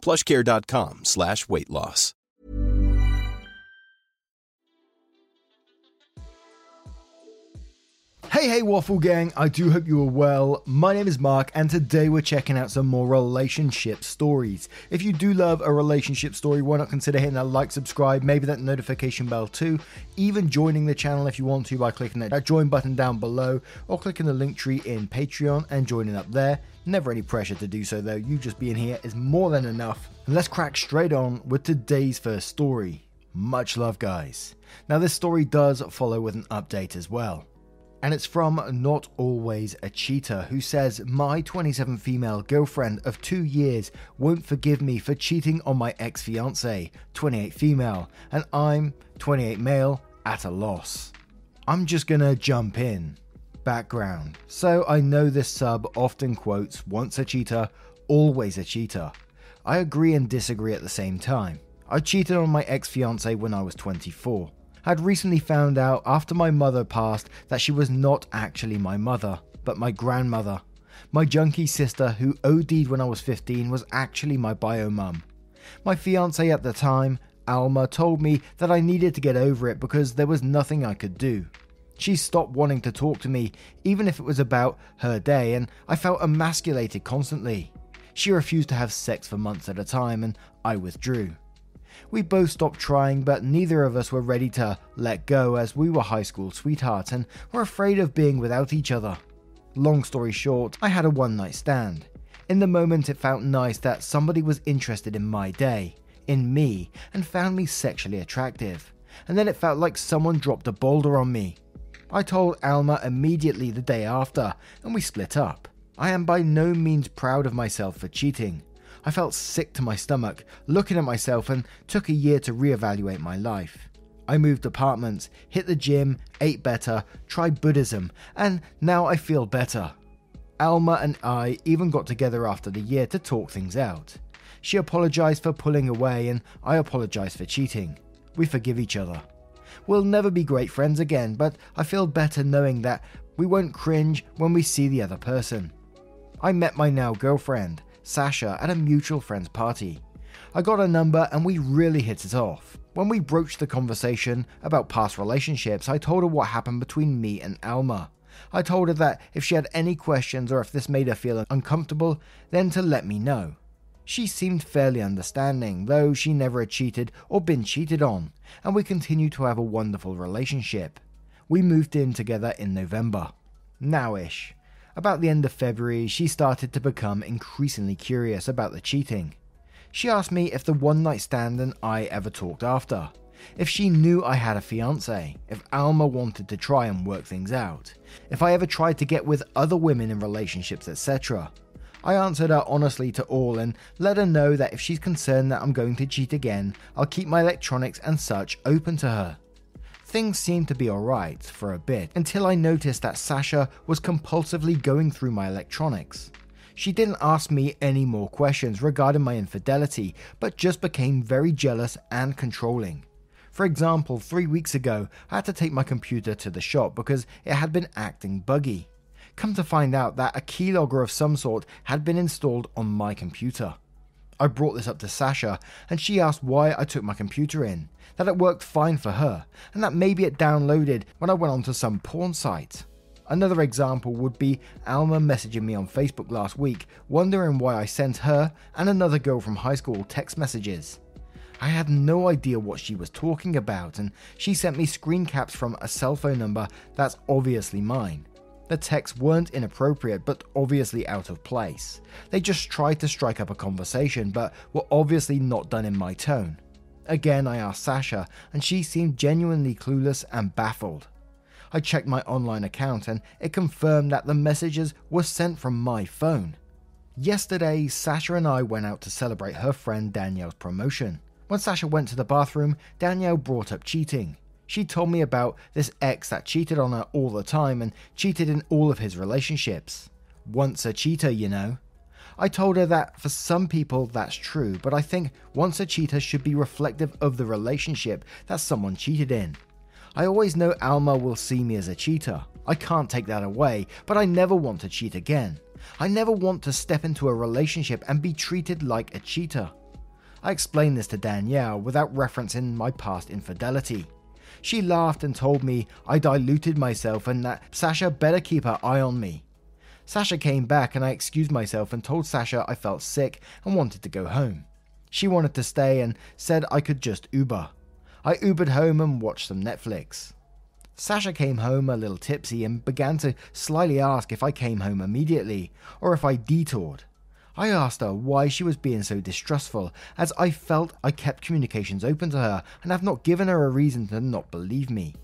plushcare.com slash weight loss. Hey, hey, Waffle Gang, I do hope you are well. My name is Mark, and today we're checking out some more relationship stories. If you do love a relationship story, why not consider hitting that like, subscribe, maybe that notification bell too, even joining the channel if you want to by clicking that join button down below, or clicking the link tree in Patreon and joining up there. Never any pressure to do so though, you just being here is more than enough. And let's crack straight on with today's first story. Much love, guys. Now, this story does follow with an update as well and it's from Not Always a Cheater, who says, My 27 female girlfriend of two years won't forgive me for cheating on my ex fiance, 28 female, and I'm 28 male at a loss. I'm just gonna jump in. Background. So I know this sub often quotes, Once a cheater, always a cheater. I agree and disagree at the same time. I cheated on my ex fiance when I was 24 had recently found out after my mother passed that she was not actually my mother, but my grandmother. My junkie sister, who OD'd when I was 15, was actually my bio mum. My fiance at the time, Alma, told me that I needed to get over it because there was nothing I could do. She stopped wanting to talk to me, even if it was about her day, and I felt emasculated constantly. She refused to have sex for months at a time, and I withdrew. We both stopped trying, but neither of us were ready to let go as we were high school sweethearts and were afraid of being without each other. Long story short, I had a one night stand. In the moment, it felt nice that somebody was interested in my day, in me, and found me sexually attractive. And then it felt like someone dropped a boulder on me. I told Alma immediately the day after, and we split up. I am by no means proud of myself for cheating. I felt sick to my stomach looking at myself and took a year to reevaluate my life. I moved apartments, hit the gym, ate better, tried Buddhism, and now I feel better. Alma and I even got together after the year to talk things out. She apologized for pulling away, and I apologized for cheating. We forgive each other. We'll never be great friends again, but I feel better knowing that we won't cringe when we see the other person. I met my now girlfriend, Sasha at a mutual friend's party. I got a number and we really hit it off. When we broached the conversation about past relationships, I told her what happened between me and Alma. I told her that if she had any questions or if this made her feel uncomfortable, then to let me know. She seemed fairly understanding, though she never had cheated or been cheated on, and we continued to have a wonderful relationship. We moved in together in November. Nowish. About the end of February, she started to become increasingly curious about the cheating. She asked me if the one night stand and I ever talked after, if she knew I had a fiance, if Alma wanted to try and work things out, if I ever tried to get with other women in relationships, etc. I answered her honestly to all and let her know that if she's concerned that I'm going to cheat again, I'll keep my electronics and such open to her. Things seemed to be alright for a bit until I noticed that Sasha was compulsively going through my electronics. She didn't ask me any more questions regarding my infidelity, but just became very jealous and controlling. For example, three weeks ago, I had to take my computer to the shop because it had been acting buggy. Come to find out that a keylogger of some sort had been installed on my computer. I brought this up to Sasha, and she asked why I took my computer in, that it worked fine for her, and that maybe it downloaded when I went onto some porn site. Another example would be Alma messaging me on Facebook last week, wondering why I sent her and another girl from high school text messages. I had no idea what she was talking about, and she sent me screen caps from a cell phone number that's obviously mine. The texts weren't inappropriate, but obviously out of place. They just tried to strike up a conversation, but were obviously not done in my tone. Again, I asked Sasha, and she seemed genuinely clueless and baffled. I checked my online account, and it confirmed that the messages were sent from my phone. Yesterday, Sasha and I went out to celebrate her friend Danielle's promotion. When Sasha went to the bathroom, Danielle brought up cheating. She told me about this ex that cheated on her all the time and cheated in all of his relationships. Once a cheater, you know. I told her that for some people that's true, but I think once a cheater should be reflective of the relationship that someone cheated in. I always know Alma will see me as a cheater. I can't take that away, but I never want to cheat again. I never want to step into a relationship and be treated like a cheater. I explained this to Danielle without referencing my past infidelity. She laughed and told me I diluted myself and that Sasha better keep her eye on me. Sasha came back and I excused myself and told Sasha I felt sick and wanted to go home. She wanted to stay and said I could just Uber. I Ubered home and watched some Netflix. Sasha came home a little tipsy and began to slyly ask if I came home immediately or if I detoured. I asked her why she was being so distrustful, as I felt I kept communications open to her and have not given her a reason to not believe me.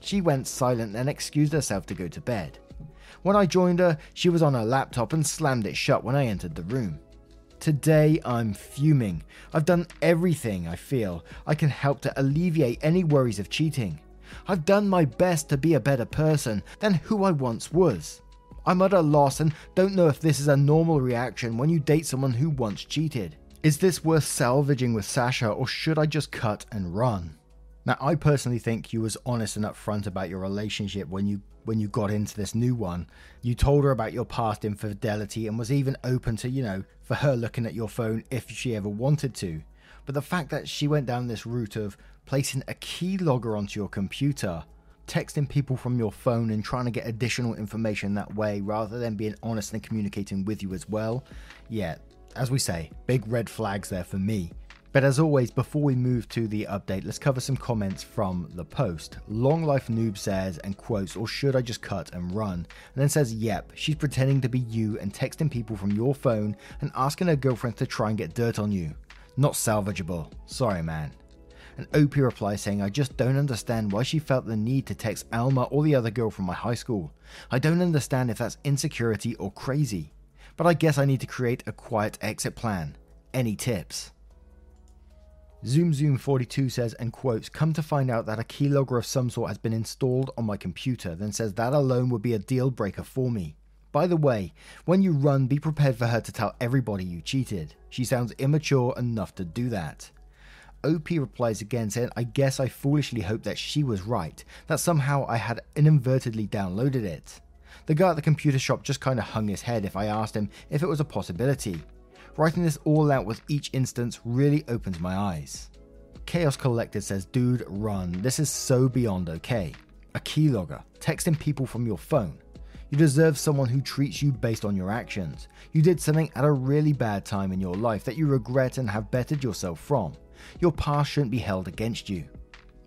She went silent and excused herself to go to bed. When I joined her, she was on her laptop and slammed it shut when I entered the room. Today I'm fuming. I've done everything I feel I can help to alleviate any worries of cheating. I've done my best to be a better person than who I once was. I'm at a loss and don't know if this is a normal reaction when you date someone who once cheated. Is this worth salvaging with Sasha or should I just cut and run? Now, I personally think you was honest and upfront about your relationship when you when you got into this new one. You told her about your past infidelity and was even open to, you know, for her looking at your phone if she ever wanted to. But the fact that she went down this route of placing a keylogger onto your computer texting people from your phone and trying to get additional information that way rather than being honest and communicating with you as well. Yeah, as we say, big red flags there for me. But as always, before we move to the update, let's cover some comments from the post. Long Life Noob says and quotes, or should I just cut and run? And then says, yep, she's pretending to be you and texting people from your phone and asking her girlfriend to try and get dirt on you. Not salvageable. Sorry, man. And OP replies saying, I just don't understand why she felt the need to text Alma or the other girl from my high school. I don't understand if that's insecurity or crazy. But I guess I need to create a quiet exit plan. Any tips? Zoom Zoom 42 says and quotes, Come to find out that a keylogger of some sort has been installed on my computer, then says that alone would be a deal breaker for me. By the way, when you run, be prepared for her to tell everybody you cheated. She sounds immature enough to do that. OP replies again saying, I guess I foolishly hoped that she was right, that somehow I had inadvertently downloaded it. The guy at the computer shop just kinda hung his head if I asked him if it was a possibility. Writing this all out with each instance really opens my eyes. Chaos Collected says, Dude, run. This is so beyond okay. A keylogger, texting people from your phone. You deserve someone who treats you based on your actions. You did something at a really bad time in your life that you regret and have bettered yourself from. Your past shouldn't be held against you.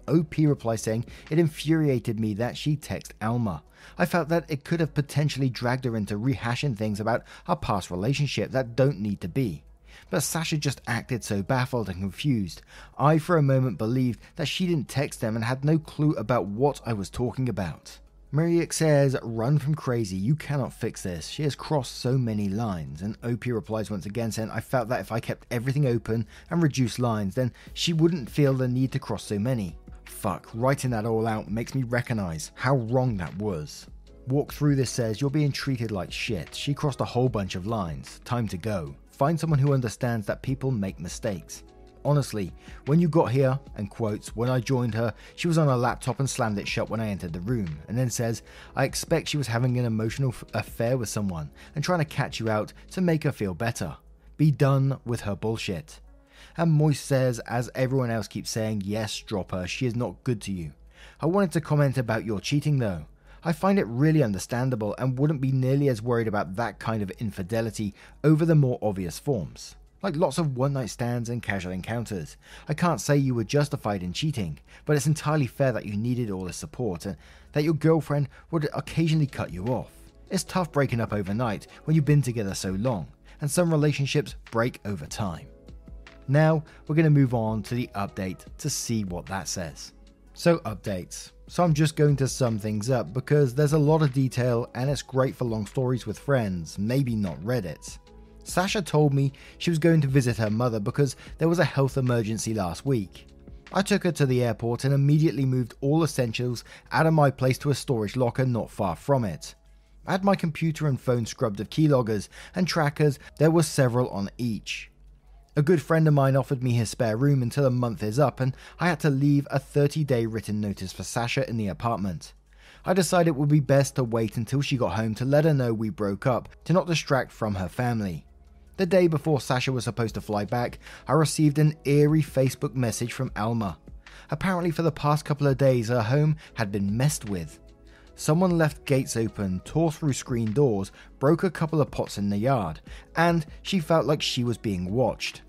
OP replies saying, It infuriated me that she texted Alma. I felt that it could have potentially dragged her into rehashing things about our past relationship that don't need to be. But Sasha just acted so baffled and confused. I, for a moment, believed that she didn't text them and had no clue about what I was talking about. Mariek says, Run from crazy, you cannot fix this. She has crossed so many lines. And OP replies once again, saying, I felt that if I kept everything open and reduced lines, then she wouldn't feel the need to cross so many. Fuck, writing that all out makes me recognize how wrong that was. Walk through this says, You're being treated like shit. She crossed a whole bunch of lines. Time to go. Find someone who understands that people make mistakes. Honestly, when you got here, and quotes, when I joined her, she was on her laptop and slammed it shut when I entered the room, and then says, I expect she was having an emotional f- affair with someone and trying to catch you out to make her feel better. Be done with her bullshit. And Moist says, as everyone else keeps saying, yes, drop her, she is not good to you. I wanted to comment about your cheating though. I find it really understandable and wouldn't be nearly as worried about that kind of infidelity over the more obvious forms like lots of one night stands and casual encounters. I can't say you were justified in cheating, but it's entirely fair that you needed all the support and that your girlfriend would occasionally cut you off. It's tough breaking up overnight when you've been together so long, and some relationships break over time. Now, we're going to move on to the update to see what that says. So, updates. So, I'm just going to sum things up because there's a lot of detail and it's great for long stories with friends, maybe not Reddit. Sasha told me she was going to visit her mother because there was a health emergency last week. I took her to the airport and immediately moved all essentials out of my place to a storage locker not far from it. I had my computer and phone scrubbed of keyloggers and trackers, there were several on each. A good friend of mine offered me his spare room until a month is up, and I had to leave a 30 day written notice for Sasha in the apartment. I decided it would be best to wait until she got home to let her know we broke up, to not distract from her family. The day before Sasha was supposed to fly back, I received an eerie Facebook message from Alma. Apparently, for the past couple of days, her home had been messed with. Someone left gates open, tore through screen doors, broke a couple of pots in the yard, and she felt like she was being watched.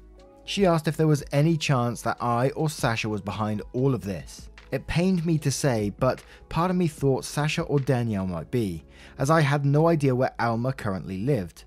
She asked if there was any chance that I or Sasha was behind all of this. It pained me to say, but part of me thought Sasha or Danielle might be, as I had no idea where Alma currently lived.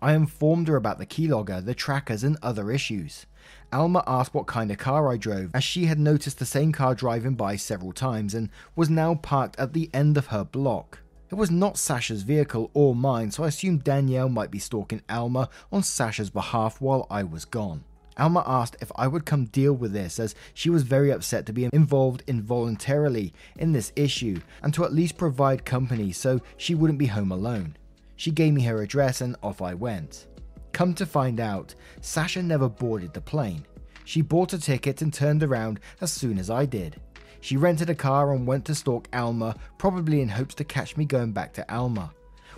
I informed her about the keylogger, the trackers, and other issues. Alma asked what kind of car I drove, as she had noticed the same car driving by several times and was now parked at the end of her block. It was not Sasha's vehicle or mine, so I assumed Danielle might be stalking Alma on Sasha's behalf while I was gone. Alma asked if I would come deal with this, as she was very upset to be involved involuntarily in this issue and to at least provide company so she wouldn't be home alone. She gave me her address and off I went. Come to find out, Sasha never boarded the plane. She bought a ticket and turned around as soon as I did. She rented a car and went to stalk Alma, probably in hopes to catch me going back to Alma,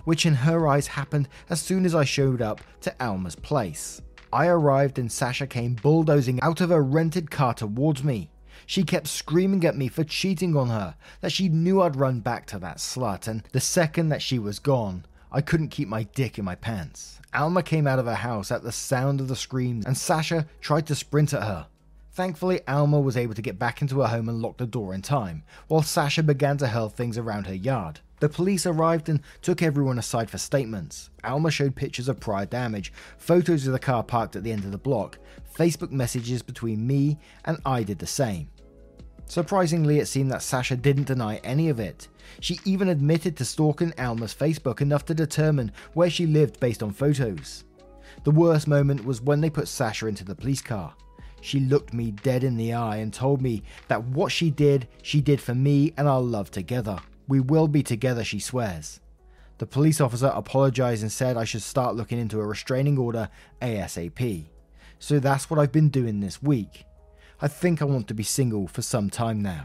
which in her eyes happened as soon as I showed up to Alma's place. I arrived and Sasha came bulldozing out of her rented car towards me. She kept screaming at me for cheating on her, that she knew I'd run back to that slut, and the second that she was gone, I couldn't keep my dick in my pants. Alma came out of her house at the sound of the screams, and Sasha tried to sprint at her. Thankfully, Alma was able to get back into her home and lock the door in time, while Sasha began to hurl things around her yard. The police arrived and took everyone aside for statements. Alma showed pictures of prior damage, photos of the car parked at the end of the block, Facebook messages between me, and I did the same. Surprisingly, it seemed that Sasha didn't deny any of it. She even admitted to stalking Alma's Facebook enough to determine where she lived based on photos. The worst moment was when they put Sasha into the police car. She looked me dead in the eye and told me that what she did, she did for me and our love together. We will be together, she swears. The police officer apologized and said I should start looking into a restraining order ASAP. So that's what I've been doing this week. I think I want to be single for some time now.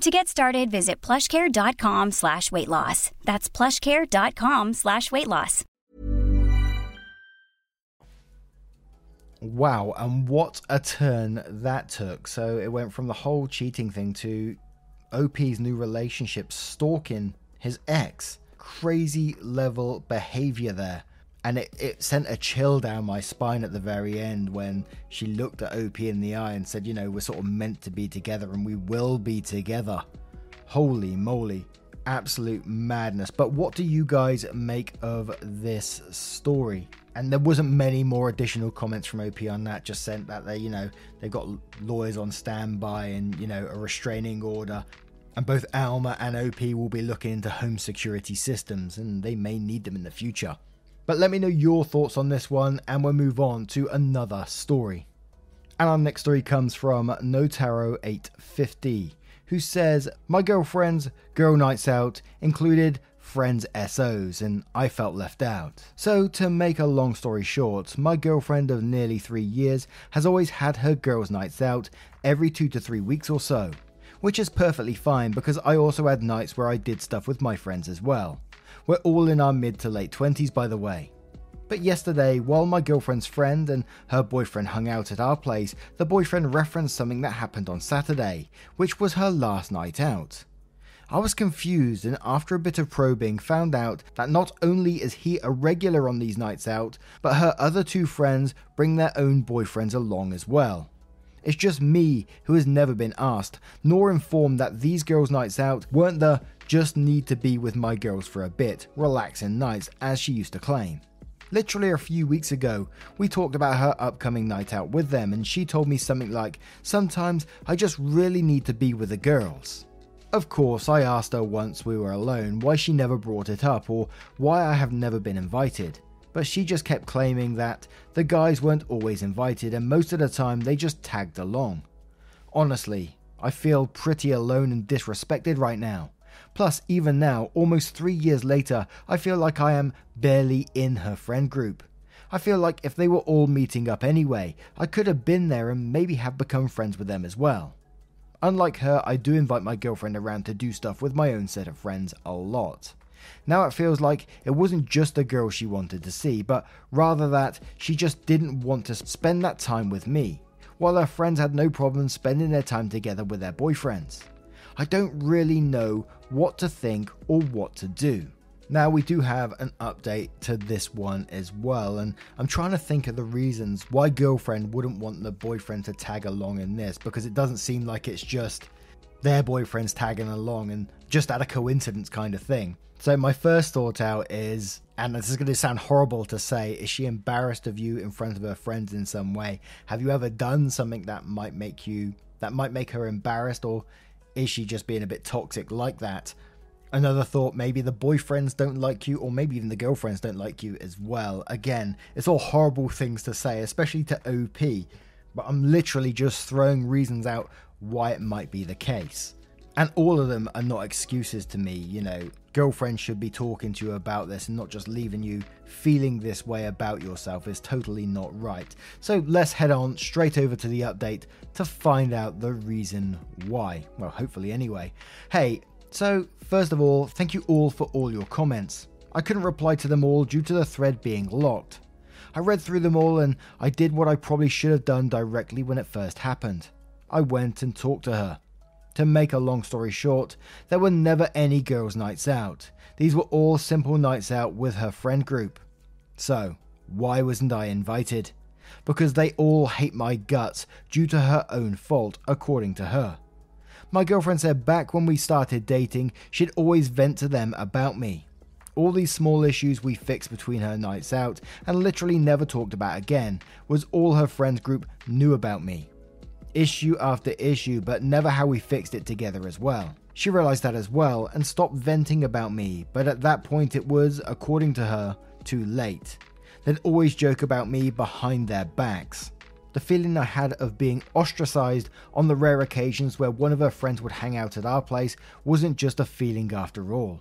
To get started, visit plushcare.com slash weight loss. That's plushcare.com slash weight loss. Wow, and what a turn that took. So it went from the whole cheating thing to OP's new relationship stalking his ex. Crazy level behavior there. And it, it sent a chill down my spine at the very end when she looked at OP in the eye and said, You know, we're sort of meant to be together and we will be together. Holy moly. Absolute madness. But what do you guys make of this story? And there wasn't many more additional comments from OP on that. Just sent that they, you know, they've got lawyers on standby and you know a restraining order. And both Alma and OP will be looking into home security systems, and they may need them in the future. But let me know your thoughts on this one, and we'll move on to another story. And our next story comes from Notaro850, who says, My girlfriend's girl nights out included friends SOs and I felt left out. So, to make a long story short, my girlfriend of nearly three years has always had her girls' nights out every two to three weeks or so, which is perfectly fine because I also had nights where I did stuff with my friends as well. We're all in our mid to late 20s, by the way. But yesterday, while my girlfriend's friend and her boyfriend hung out at our place, the boyfriend referenced something that happened on Saturday, which was her last night out. I was confused and after a bit of probing found out that not only is he a regular on these nights out, but her other two friends bring their own boyfriends along as well. It's just me who has never been asked, nor informed that these girls' nights out weren't the just need to be with my girls for a bit, relaxing nights, as she used to claim. Literally a few weeks ago, we talked about her upcoming night out with them, and she told me something like, Sometimes I just really need to be with the girls. Of course, I asked her once we were alone why she never brought it up or why I have never been invited, but she just kept claiming that the guys weren't always invited and most of the time they just tagged along. Honestly, I feel pretty alone and disrespected right now. Plus, even now, almost three years later, I feel like I am barely in her friend group. I feel like if they were all meeting up anyway, I could have been there and maybe have become friends with them as well. Unlike her, I do invite my girlfriend around to do stuff with my own set of friends a lot. Now it feels like it wasn't just a girl she wanted to see, but rather that she just didn't want to spend that time with me, while her friends had no problem spending their time together with their boyfriends. I don't really know what to think or what to do. Now, we do have an update to this one as well, and I'm trying to think of the reasons why girlfriend wouldn't want the boyfriend to tag along in this because it doesn't seem like it's just their boyfriends tagging along and just out of coincidence kind of thing. So, my first thought out is, and this is going to sound horrible to say, is she embarrassed of you in front of her friends in some way? Have you ever done something that might make you, that might make her embarrassed, or is she just being a bit toxic like that? Another thought, maybe the boyfriends don't like you, or maybe even the girlfriends don't like you as well. Again, it's all horrible things to say, especially to OP, but I'm literally just throwing reasons out why it might be the case. And all of them are not excuses to me, you know. Girlfriends should be talking to you about this and not just leaving you feeling this way about yourself is totally not right. So let's head on straight over to the update to find out the reason why. Well, hopefully, anyway. Hey, so, first of all, thank you all for all your comments. I couldn't reply to them all due to the thread being locked. I read through them all and I did what I probably should have done directly when it first happened. I went and talked to her. To make a long story short, there were never any girls' nights out. These were all simple nights out with her friend group. So, why wasn't I invited? Because they all hate my guts due to her own fault, according to her. My girlfriend said back when we started dating, she'd always vent to them about me. All these small issues we fixed between her nights out and literally never talked about again was all her friends group knew about me. Issue after issue, but never how we fixed it together as well. She realized that as well and stopped venting about me, but at that point it was, according to her, too late. They'd always joke about me behind their backs. The feeling I had of being ostracized on the rare occasions where one of her friends would hang out at our place wasn't just a feeling after all.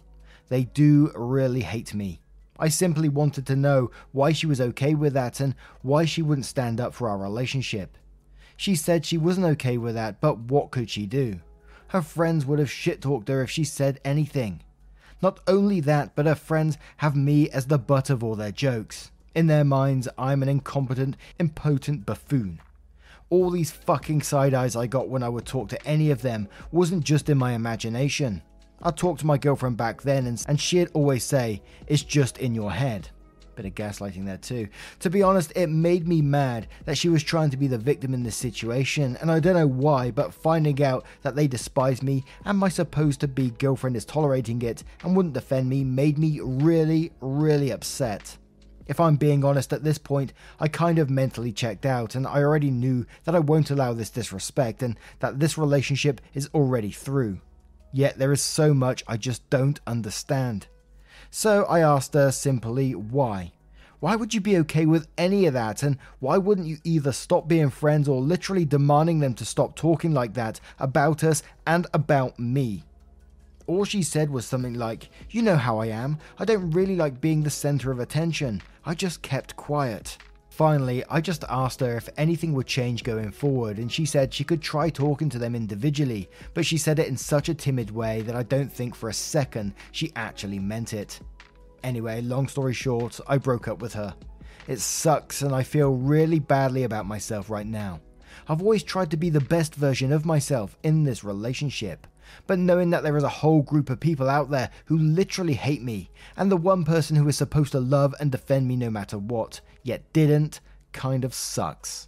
They do really hate me. I simply wanted to know why she was okay with that and why she wouldn't stand up for our relationship. She said she wasn't okay with that, but what could she do? Her friends would have shit talked her if she said anything. Not only that, but her friends have me as the butt of all their jokes. In their minds, I'm an incompetent, impotent buffoon. All these fucking side eyes I got when I would talk to any of them wasn't just in my imagination. I talked to my girlfriend back then, and, and she'd always say, It's just in your head. Bit of gaslighting there too. To be honest, it made me mad that she was trying to be the victim in this situation, and I don't know why, but finding out that they despise me and my supposed to be girlfriend is tolerating it and wouldn't defend me made me really, really upset. If I'm being honest at this point, I kind of mentally checked out and I already knew that I won't allow this disrespect and that this relationship is already through. Yet there is so much I just don't understand. So I asked her simply why. Why would you be okay with any of that? And why wouldn't you either stop being friends or literally demanding them to stop talking like that about us and about me? All she said was something like, You know how I am. I don't really like being the center of attention. I just kept quiet. Finally, I just asked her if anything would change going forward, and she said she could try talking to them individually, but she said it in such a timid way that I don't think for a second she actually meant it. Anyway, long story short, I broke up with her. It sucks, and I feel really badly about myself right now. I've always tried to be the best version of myself in this relationship. But knowing that there is a whole group of people out there who literally hate me, and the one person who is supposed to love and defend me no matter what, yet didn't, kind of sucks.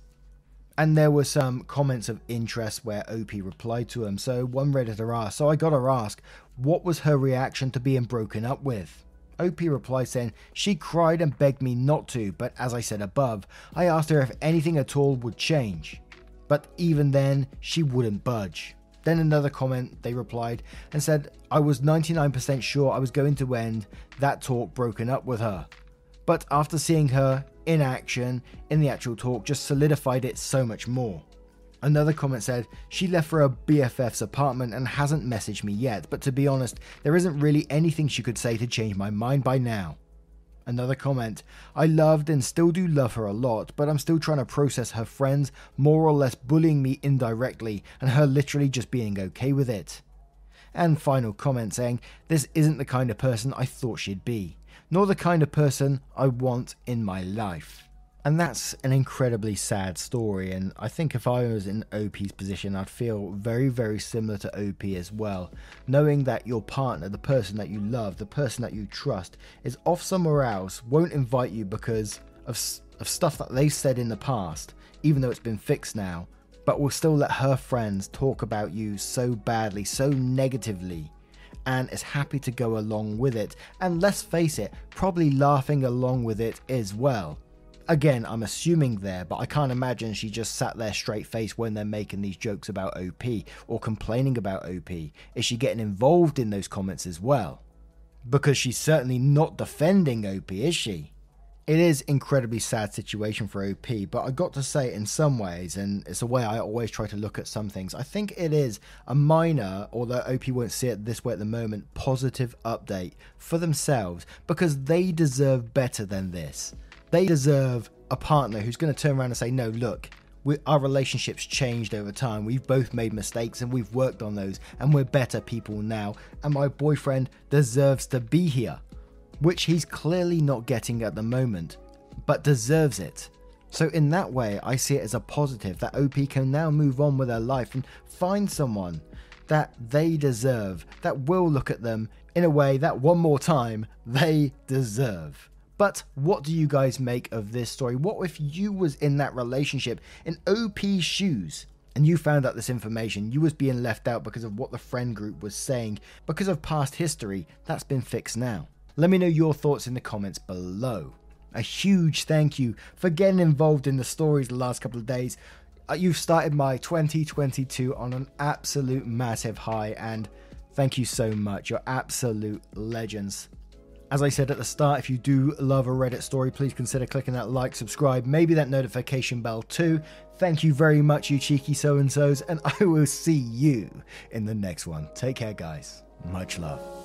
And there were some comments of interest where OP replied to him, so one Redditor asked, so I gotta ask, what was her reaction to being broken up with? OP replied saying, She cried and begged me not to, but as I said above, I asked her if anything at all would change. But even then, she wouldn't budge. Then another comment, they replied and said, I was 99% sure I was going to end that talk broken up with her. But after seeing her in action in the actual talk, just solidified it so much more. Another comment said, She left for her BFF's apartment and hasn't messaged me yet, but to be honest, there isn't really anything she could say to change my mind by now. Another comment I loved and still do love her a lot, but I'm still trying to process her friends more or less bullying me indirectly and her literally just being okay with it. And final comment saying, This isn't the kind of person I thought she'd be, nor the kind of person I want in my life. And that's an incredibly sad story. And I think if I was in OP's position, I'd feel very, very similar to OP as well. Knowing that your partner, the person that you love, the person that you trust, is off somewhere else, won't invite you because of, of stuff that they said in the past, even though it's been fixed now, but will still let her friends talk about you so badly, so negatively and is happy to go along with it, and let's face it, probably laughing along with it as well. Again, I'm assuming there, but I can't imagine she just sat there straight faced when they're making these jokes about OP or complaining about OP. Is she getting involved in those comments as well? Because she's certainly not defending OP, is she? It is incredibly sad situation for OP, but I got to say in some ways, and it's a way I always try to look at some things. I think it is a minor, although OP won't see it this way at the moment, positive update for themselves because they deserve better than this. They deserve a partner who's going to turn around and say, no, look, we, our relationship's changed over time. We've both made mistakes and we've worked on those, and we're better people now. And my boyfriend deserves to be here, which he's clearly not getting at the moment, but deserves it. So, in that way, I see it as a positive that OP can now move on with their life and find someone that they deserve, that will look at them in a way that one more time they deserve. But what do you guys make of this story? What if you was in that relationship in OP's shoes? and you found out this information, you was being left out because of what the friend group was saying, because of past history, that's been fixed now. Let me know your thoughts in the comments below. A huge thank you for getting involved in the stories the last couple of days. Uh, you've started my 2022 on an absolute massive high, and thank you so much. You're absolute legends. As I said at the start, if you do love a Reddit story, please consider clicking that like, subscribe, maybe that notification bell too. Thank you very much, you cheeky so and so's, and I will see you in the next one. Take care, guys. Much love.